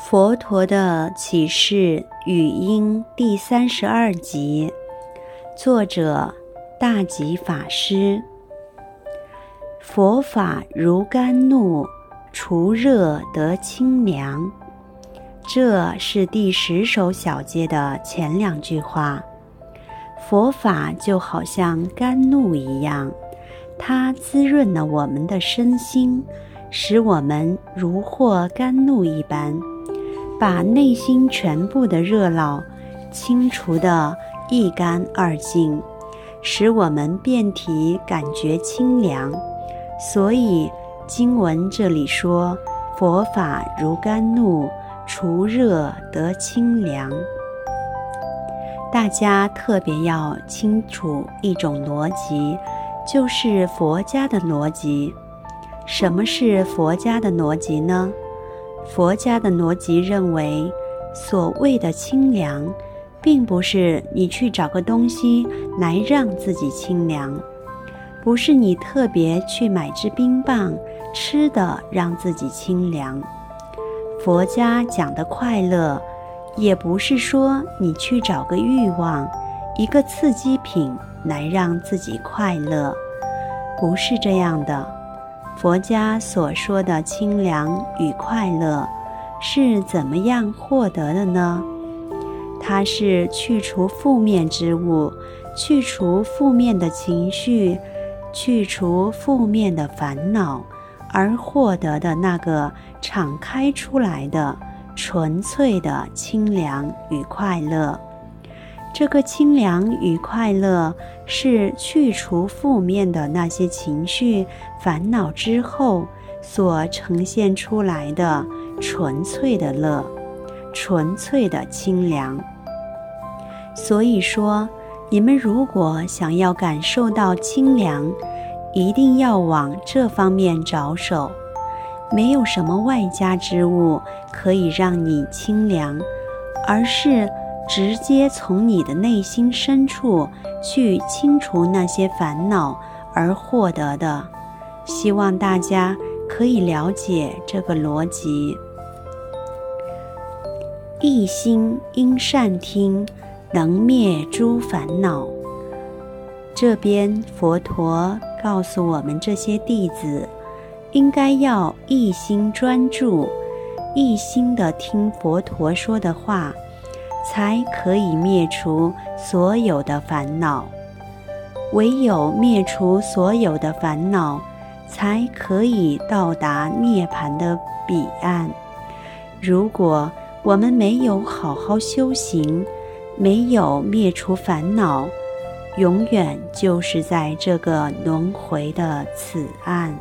佛陀的启示语音第三十二集，作者大吉法师。佛法如甘露，除热得清凉。这是第十首小节的前两句话。佛法就好像甘露一样，它滋润了我们的身心，使我们如获甘露一般。把内心全部的热恼清除得一干二净，使我们遍体感觉清凉。所以经文这里说：“佛法如甘露，除热得清凉。”大家特别要清楚一种逻辑，就是佛家的逻辑。什么是佛家的逻辑呢？佛家的逻辑认为，所谓的清凉，并不是你去找个东西来让自己清凉，不是你特别去买支冰棒吃的让自己清凉。佛家讲的快乐，也不是说你去找个欲望、一个刺激品来让自己快乐，不是这样的。佛家所说的清凉与快乐是怎么样获得的呢？它是去除负面之物，去除负面的情绪，去除负面的烦恼，而获得的那个敞开出来的纯粹的清凉与快乐。这个清凉与快乐是去除负面的那些情绪、烦恼之后所呈现出来的纯粹的乐，纯粹的清凉。所以说，你们如果想要感受到清凉，一定要往这方面着手。没有什么外加之物可以让你清凉，而是。直接从你的内心深处去清除那些烦恼而获得的，希望大家可以了解这个逻辑。一心因善听，能灭诸烦恼。这边佛陀告诉我们这些弟子，应该要一心专注，一心的听佛陀说的话。才可以灭除所有的烦恼，唯有灭除所有的烦恼，才可以到达涅槃的彼岸。如果我们没有好好修行，没有灭除烦恼，永远就是在这个轮回的此岸。